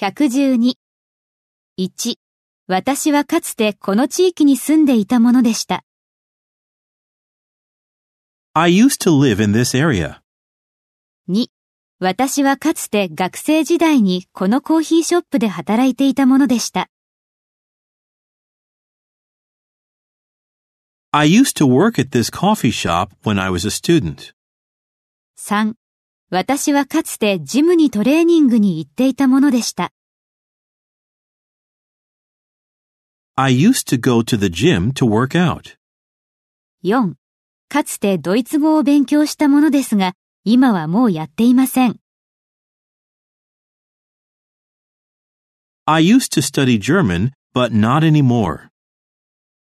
112。1、私はかつてこの地域に住んでいたものでした。I used to live in this area. 2、私はかつて学生時代にこのコーヒーショップで働いていたものでした。I used to work at this coffee shop when I was a student. 3、私はかつてジムにトレーニングに行っていたものでした。I used to go to the gym to work out. 4、かつてドイツ語を勉強したものですが、今はもうやっていません。I used to study German, but not anymore.